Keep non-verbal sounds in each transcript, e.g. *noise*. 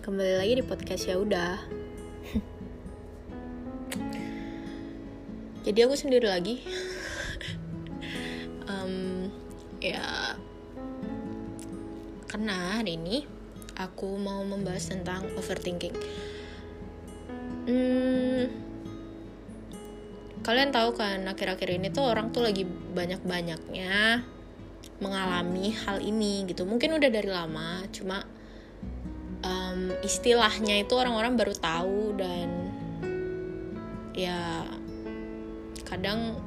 kembali lagi di podcast ya udah. *laughs* Jadi aku sendiri lagi. *laughs* um, ya karena hari ini aku mau membahas tentang overthinking. Hmm, kalian tahu kan akhir-akhir ini tuh orang tuh lagi banyak-banyaknya mengalami hal ini gitu. Mungkin udah dari lama, cuma um, istilahnya itu orang-orang baru tahu dan ya kadang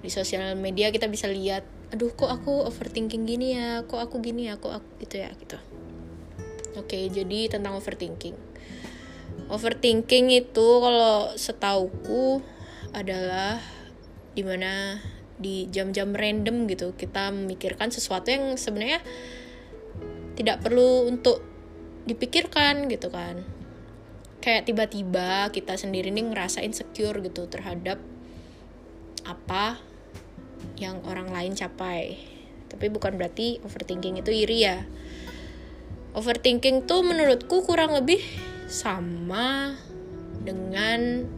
di sosial media kita bisa lihat aduh kok aku overthinking gini ya? Kok aku gini ya? Kok aku gitu ya gitu. Oke jadi tentang overthinking. Overthinking itu kalau setauku adalah di mana di jam-jam random gitu kita memikirkan sesuatu yang sebenarnya tidak perlu untuk dipikirkan gitu kan. Kayak tiba-tiba kita sendiri nih ngerasa insecure gitu terhadap apa yang orang lain capai. Tapi bukan berarti overthinking itu iri ya. Overthinking tuh menurutku kurang lebih sama dengan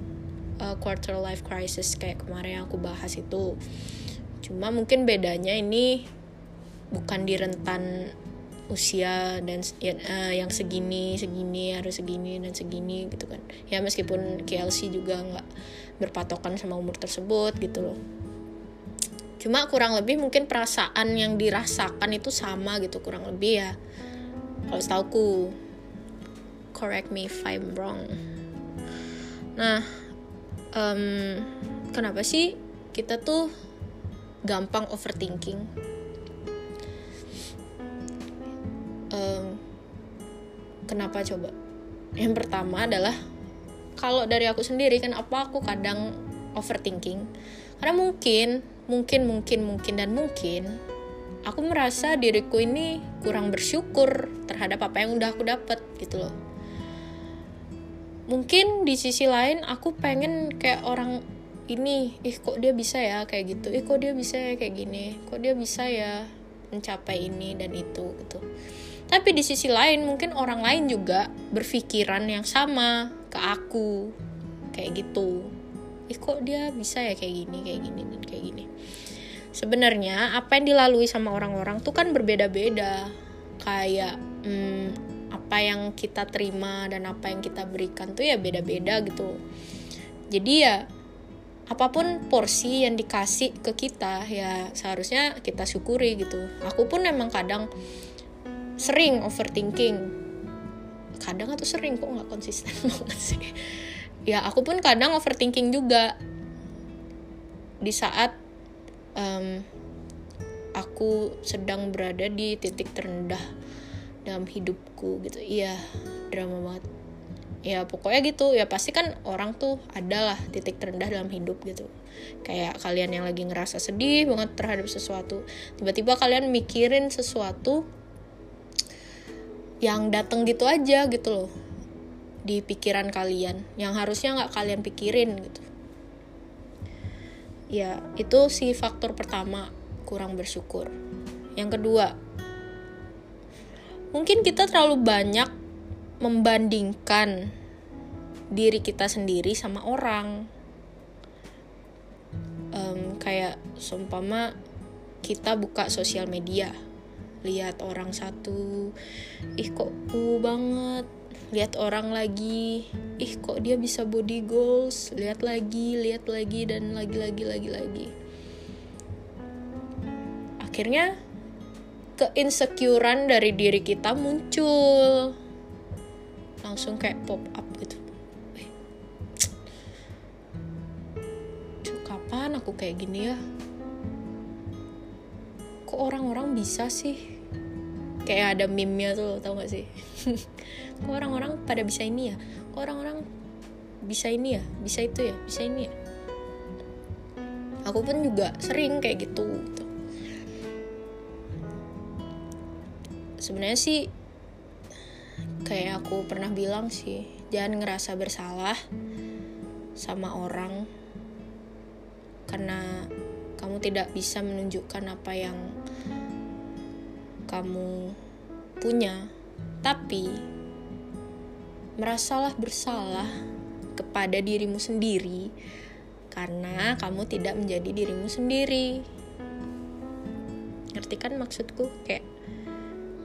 uh, quarter life crisis kayak kemarin yang aku bahas itu. Cuma mungkin bedanya ini bukan di rentan usia dan ya, uh, yang segini segini harus segini dan segini gitu kan. Ya meskipun KLC juga nggak berpatokan sama umur tersebut gitu loh. Cuma kurang lebih mungkin perasaan yang dirasakan itu sama gitu kurang lebih ya. Kalau setauku correct me if I'm wrong. Nah um, kenapa sih kita tuh gampang overthinking um, kenapa coba? Yang pertama adalah kalau dari aku sendiri kan apa aku kadang overthinking? Karena mungkin mungkin mungkin mungkin dan mungkin aku merasa diriku ini kurang bersyukur terhadap apa yang udah aku dapat gitu loh. Mungkin di sisi lain aku pengen kayak orang ini ih kok dia bisa ya kayak gitu? Ih kok dia bisa ya kayak gini? Kok dia bisa ya mencapai ini dan itu? Gitu tapi di sisi lain mungkin orang lain juga berpikiran yang sama ke aku. Kayak gitu. Ih kok dia bisa ya kayak gini kayak gini dan kayak gini. Sebenarnya apa yang dilalui sama orang-orang tuh kan berbeda-beda. Kayak hmm, apa yang kita terima dan apa yang kita berikan tuh ya beda-beda gitu. Jadi ya apa pun porsi yang dikasih ke kita ya seharusnya kita syukuri gitu. Aku pun emang kadang sering overthinking. Kadang atau sering kok nggak konsisten *laughs* banget sih? Ya aku pun kadang overthinking juga. Di saat um, aku sedang berada di titik terendah dalam hidupku gitu. Iya drama banget. Ya pokoknya gitu. Ya pasti kan orang tuh adalah titik terendah dalam hidup gitu. Kayak kalian yang lagi ngerasa sedih banget terhadap sesuatu. Tiba-tiba kalian mikirin sesuatu yang datang gitu aja gitu loh. Di pikiran kalian yang harusnya nggak kalian pikirin gitu. Ya itu si faktor pertama kurang bersyukur. Yang kedua mungkin kita terlalu banyak membandingkan diri kita sendiri sama orang. Um, kayak seumpama kita buka sosial media lihat orang satu ih kok uh banget. Lihat orang lagi ih kok dia bisa body goals. Lihat lagi lihat lagi dan lagi lagi lagi lagi. Akhirnya keinsecurean dari diri kita muncul. Langsung kayak pop up gitu. Eh, kapan aku kayak gini ya? Kok orang-orang bisa sih kayak ada meme-nya tuh tau gak sih? *laughs* Kok orang-orang pada bisa ini ya? Kok orang-orang bisa ini ya? Bisa itu ya? Bisa ini ya? Aku pun juga sering kayak gitu, gitu. sebenarnya sih kayak aku pernah bilang sih jangan ngerasa bersalah sama orang karena kamu tidak bisa menunjukkan apa yang kamu punya tapi merasalah bersalah kepada dirimu sendiri karena kamu tidak menjadi dirimu sendiri. Ngerti kan maksudku? Kayak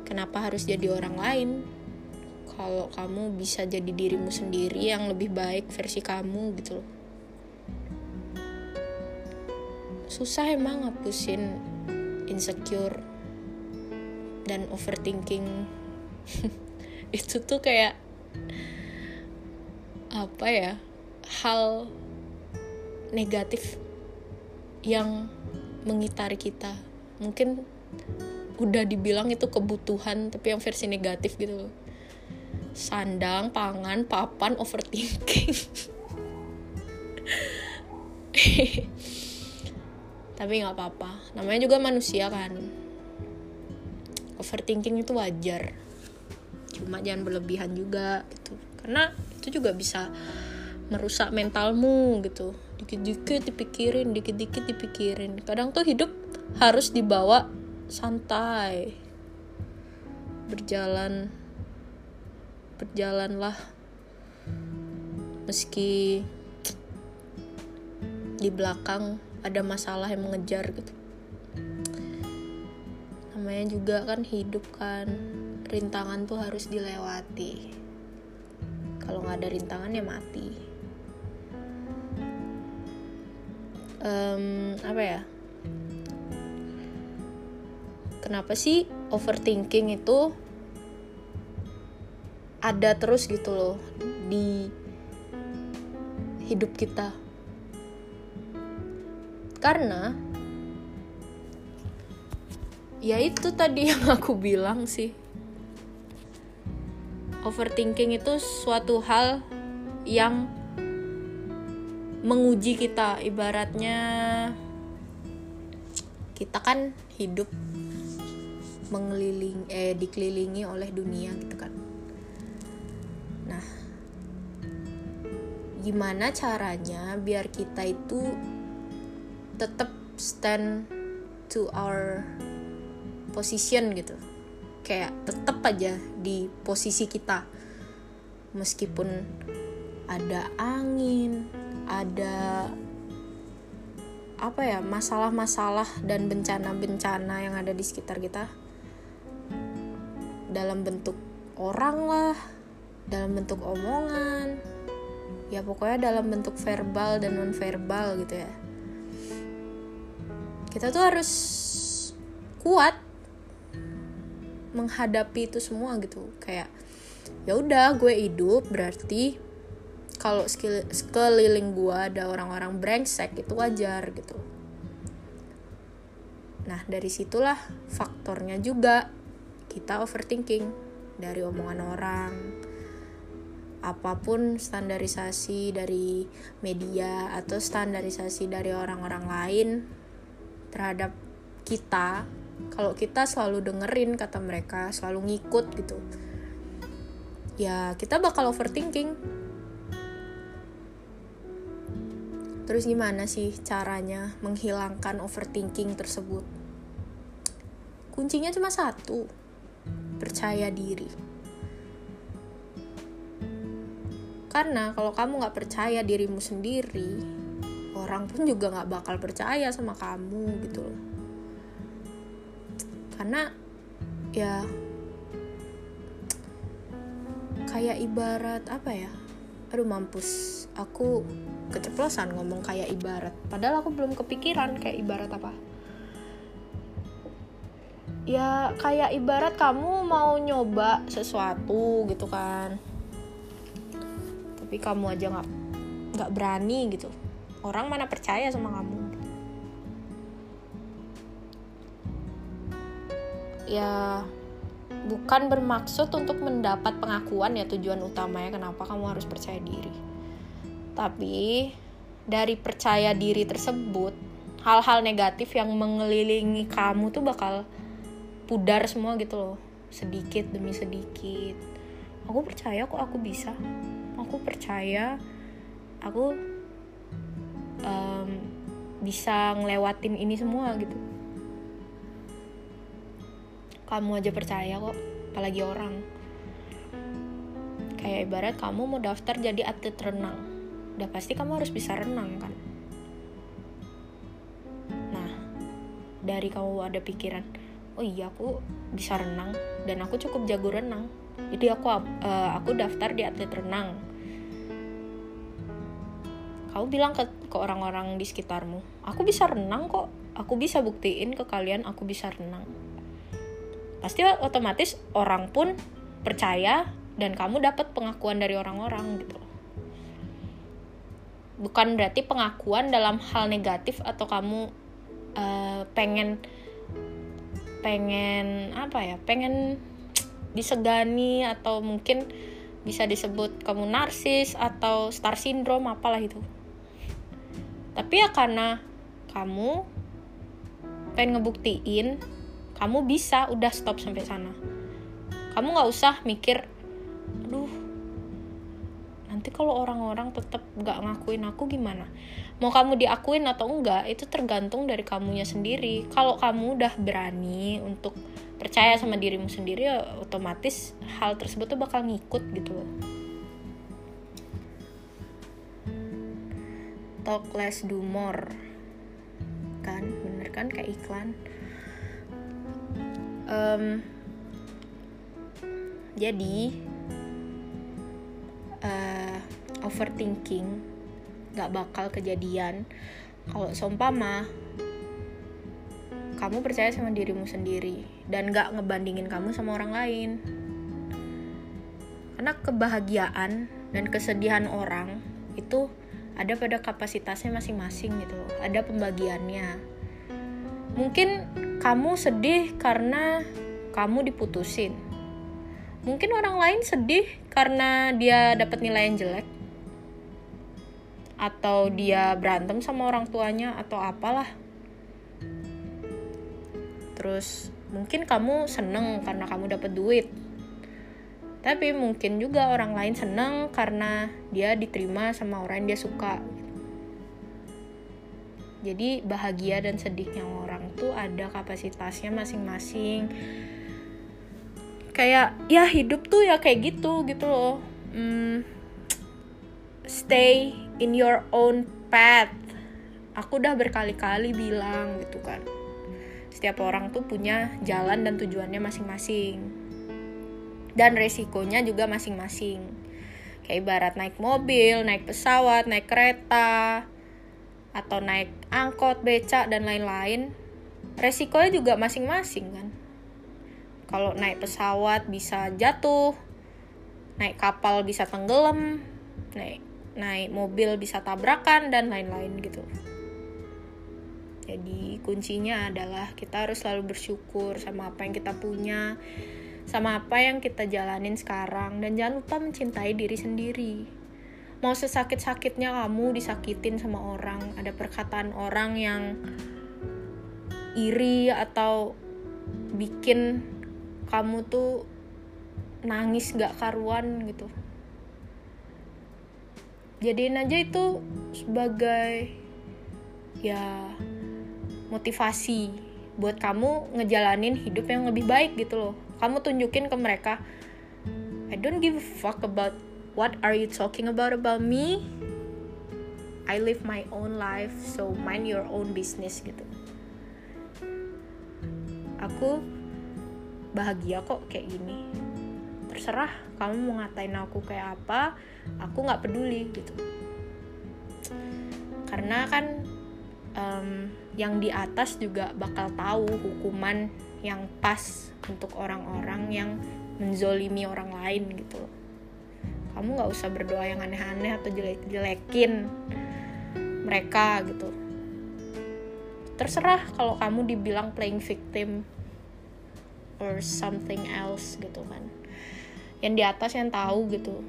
kenapa harus jadi orang lain? Kalau kamu bisa jadi dirimu sendiri yang lebih baik versi kamu gitu loh. Susah emang ngapusin insecure dan overthinking. *laughs* Itu tuh kayak apa ya hal negatif yang mengitari kita. Mungkin udah dibilang itu kebutuhan tapi yang versi negatif gitu sandang pangan papan overthinking. *laughs* Tapi nggak apa-apa. Namanya juga manusia kan overthinking itu wajar. Cuma jangan berlebihan juga gitu. Karena itu juga bisa merusak mentalmu gitu. Dikit-dikit dipikirin dikit-dikit dipikirin. Kadang tuh hidup harus dibawa santai. Berjalan berjalanlah. Meski di belakang ada masalah yang mengejar gitu namanya juga kan hidup kan. Rintangan tuh harus dilewati. Kalau nggak ada rintangan ya mati. Um, apa ya? Kenapa sih overthinking itu ada terus gitu loh di hidup kita? Karena ya itu tadi yang aku bilang sih. Overthinking itu suatu hal yang menguji kita. Ibaratnya kita kan hidup mengeliling eh dikelilingi oleh dunia gitu kan. Nah gimana caranya biar kita itu tetap stand to our position gitu. Kayak tetap aja di posisi kita. Meskipun ada angin ada apa ya masalah-masalah dan bencana-bencana yang ada di sekitar kita. Dalam bentuk orang lah dalam bentuk omongan ya pokoknya dalam bentuk verbal dan non verbal gitu ya. Kita tuh harus kuat menghadapi itu semua gitu. Kayak ya udah gue hidup berarti kalau sekeliling gue ada orang-orang brengsek itu wajar gitu. Nah dari situlah faktornya juga kita overthinking dari omongan orang. Apa pun standarisasi dari media atau standarisasi dari orang-orang lain terhadap kita kalau kita selalu dengerin kata mereka selalu ngikut gitu ya kita bakal overthinking Terus gimana sih caranya menghilangkan overthinking tersebut? Kuncinya cuma satu, percaya diri. Karena kalau kamu gak percaya dirimu sendiri, orang pun juga gak bakal percaya sama kamu gitu loh. Karena ya kayak ibarat apa ya? Aduh mampus, aku keceplosan ngomong kayak ibarat. Padahal aku belum kepikiran kayak ibarat apa. Ya kayak ibarat kamu mau nyoba sesuatu gitu kan. Tapi kamu aja nggak nggak berani gitu. Orang mana percaya sama kamu ya bukan bermaksud untuk mendapat pengakuan ya tujuan utamanya kenapa kamu harus percaya diri tapi dari percaya diri tersebut, hal-hal negatif yang mengelilingi kamu tuh bakal pudar semua gitu loh. Sedikit demi sedikit. Aku percaya kok aku bisa. Aku percaya aku um, bisa ngelewatin ini semua gitu. Kamu aja percaya kok, apalagi orang. Kayak ibarat kamu mau daftar jadi atlet renang udah pasti kamu harus bisa renang kan? Nah dari kamu ada pikiran oh iya aku bisa renang dan aku cukup jago renang jadi aku uh, aku daftar di atlet renang. Kamu bilang ke ke orang-orang di sekitarmu aku bisa renang kok aku bisa buktiin ke kalian aku bisa renang pasti otomatis orang pun percaya dan kamu dapat pengakuan dari orang-orang gitu. Bukan berarti pengakuan dalam hal negatif atau kamu uh, pengen pengen apa ya pengen disegani atau mungkin bisa disebut kamu narsis atau star syndrome apalah itu. Tapi ya karena kamu pengen ngebuktiin kamu bisa udah stop sampai sana. Kamu nggak usah mikir aduh nanti kalau orang-orang tetap nggak ngakuin aku gimana? Mau kamu diakuin atau enggak itu tergantung dari kamunya sendiri. Kalau kamu udah berani untuk percaya sama dirimu sendiri ya otomatis hal tersebut tuh bakal ngikut gitu loh. Talk less do more. Kan? Bener kan? Kayak iklan um, jadi uh, overthinking gak bakal kejadian. Kalau seumpama kamu percaya sama dirimu sendiri dan gak ngebandingin kamu sama orang lain. Karena kebahagiaan dan kesedihan orang itu ada pada kapasitasnya masing-masing gitu ada pembagiannya mungkin kamu sedih karena kamu diputusin. Mungkin orang lain sedih karena dia dapat nilai yang jelek. Atau dia berantem sama orang tuanya atau apalah. Terus mungkin kamu seneng karena kamu dapat duit. Tapi mungkin juga orang lain seneng karena dia diterima sama orang yang dia suka. Jadi bahagia dan sedihnya orang tuh ada kapasitasnya masing-masing. Kayak ya hidup tuh ya kayak gitu gitu loh. Hmm, stay in your own path. Aku udah berkali-kali bilang gitu kan. Setiap orang tuh punya jalan dan tujuannya masing-masing. Dan resikonya juga masing-masing. Kayak ibarat naik mobil naik pesawat naik kereta atau naik angkot becak dan lain-lain resikonya juga masing-masing kan? Kalau naik pesawat bisa jatuh naik kapal bisa tenggelam naik naik mobil bisa tabrakan dan lain-lain gitu. Jadi kuncinya adalah kita harus selalu bersyukur sama apa yang kita punya sama apa yang kita jalanin sekarang dan jangan lupa mencintai diri sendiri. Mau sesakit-sakitnya kamu disakitin sama orang. Ada perkataan orang yang iri atau bikin kamu tuh nangis gak karuan gitu. Jadiin aja itu sebagai ya motivasi buat kamu ngejalanin hidup yang lebih baik gitu loh. Kamu tunjukin ke mereka I don't give a fuck about what are you talking about about me. I live my own life so mind your own business gitu aku bahagia kok kayak gini. Terserah kamu mau ngatain aku kayak apa aku nggak peduli gitu. Karena kan um, yang di atas juga bakal tahu hukuman yang pas untuk orang-orang yang menzolimi orang lain gitu. Kamu nggak usah berdoa yang aneh-aneh atau jelek-jelekin mereka gitu terserah kalau kamu dibilang playing victim or something else gitu kan. Yang di atas yang tahu gitu.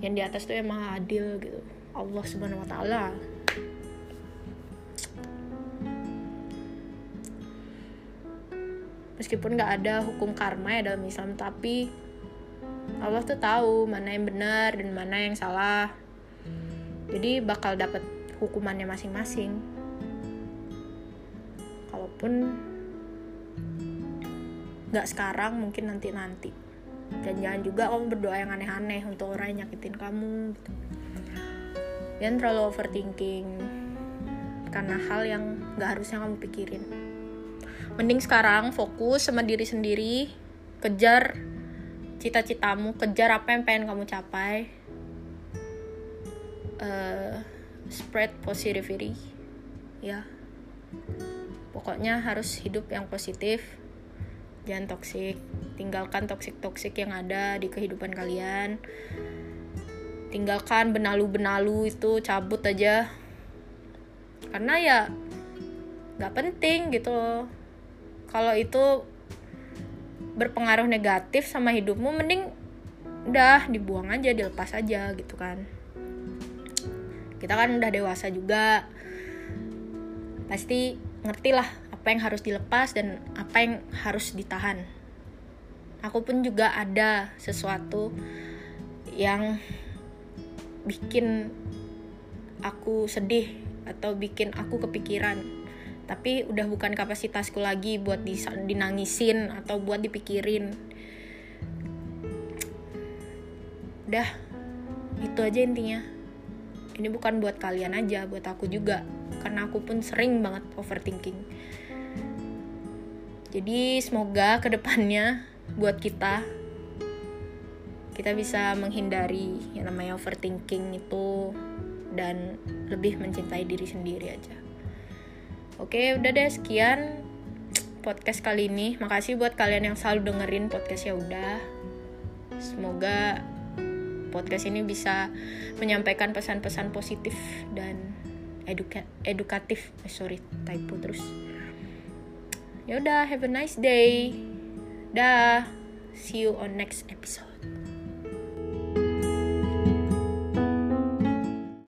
Yang di atas tuh emang adil gitu. Allah subhanahu wa taala. Meskipun nggak ada hukum karma ya dalam Islam tapi Allah tuh tahu mana yang benar dan mana yang salah. Jadi bakal dapat hukumannya masing-masing kalaupun nggak sekarang mungkin nanti nanti dan jangan juga kamu berdoa yang aneh-aneh untuk orang yang nyakitin kamu gitu. Jangan terlalu overthinking karena hal yang gak harusnya kamu pikirin. Mending sekarang fokus sama diri sendiri kejar cita-citamu kejar apa yang pengen kamu capai. Uh, spread positivity ya pokoknya harus hidup yang positif. Jangan toksik tinggalkan toksik-toksik yang ada di kehidupan kalian. Tinggalkan benalu-benalu itu cabut aja. Karena ya nggak penting gitu kalau itu berpengaruh negatif sama hidupmu mending udah dibuang aja dilepas aja gitu kan. Kita kan udah dewasa juga. Pasti ngerti lah apa yang harus dilepas dan apa yang harus ditahan. Aku pun juga ada sesuatu yang bikin aku sedih atau bikin aku kepikiran. Tapi udah bukan kapasitasku lagi buat dinangisin atau buat dipikirin. Udah itu aja intinya. Ini bukan buat kalian aja buat aku juga karena aku pun sering banget overthinking jadi semoga ke depannya buat kita kita bisa menghindari yang namanya overthinking itu dan lebih mencintai diri sendiri aja Oke, udah deh sekian podcast kali ini. Makasih buat kalian yang selalu dengerin podcast ya udah. Semoga podcast ini bisa menyampaikan pesan-pesan positif dan eduka edukatif. Eh, sorry, typo terus. Ya udah, have a nice day. Dah. See you on next episode.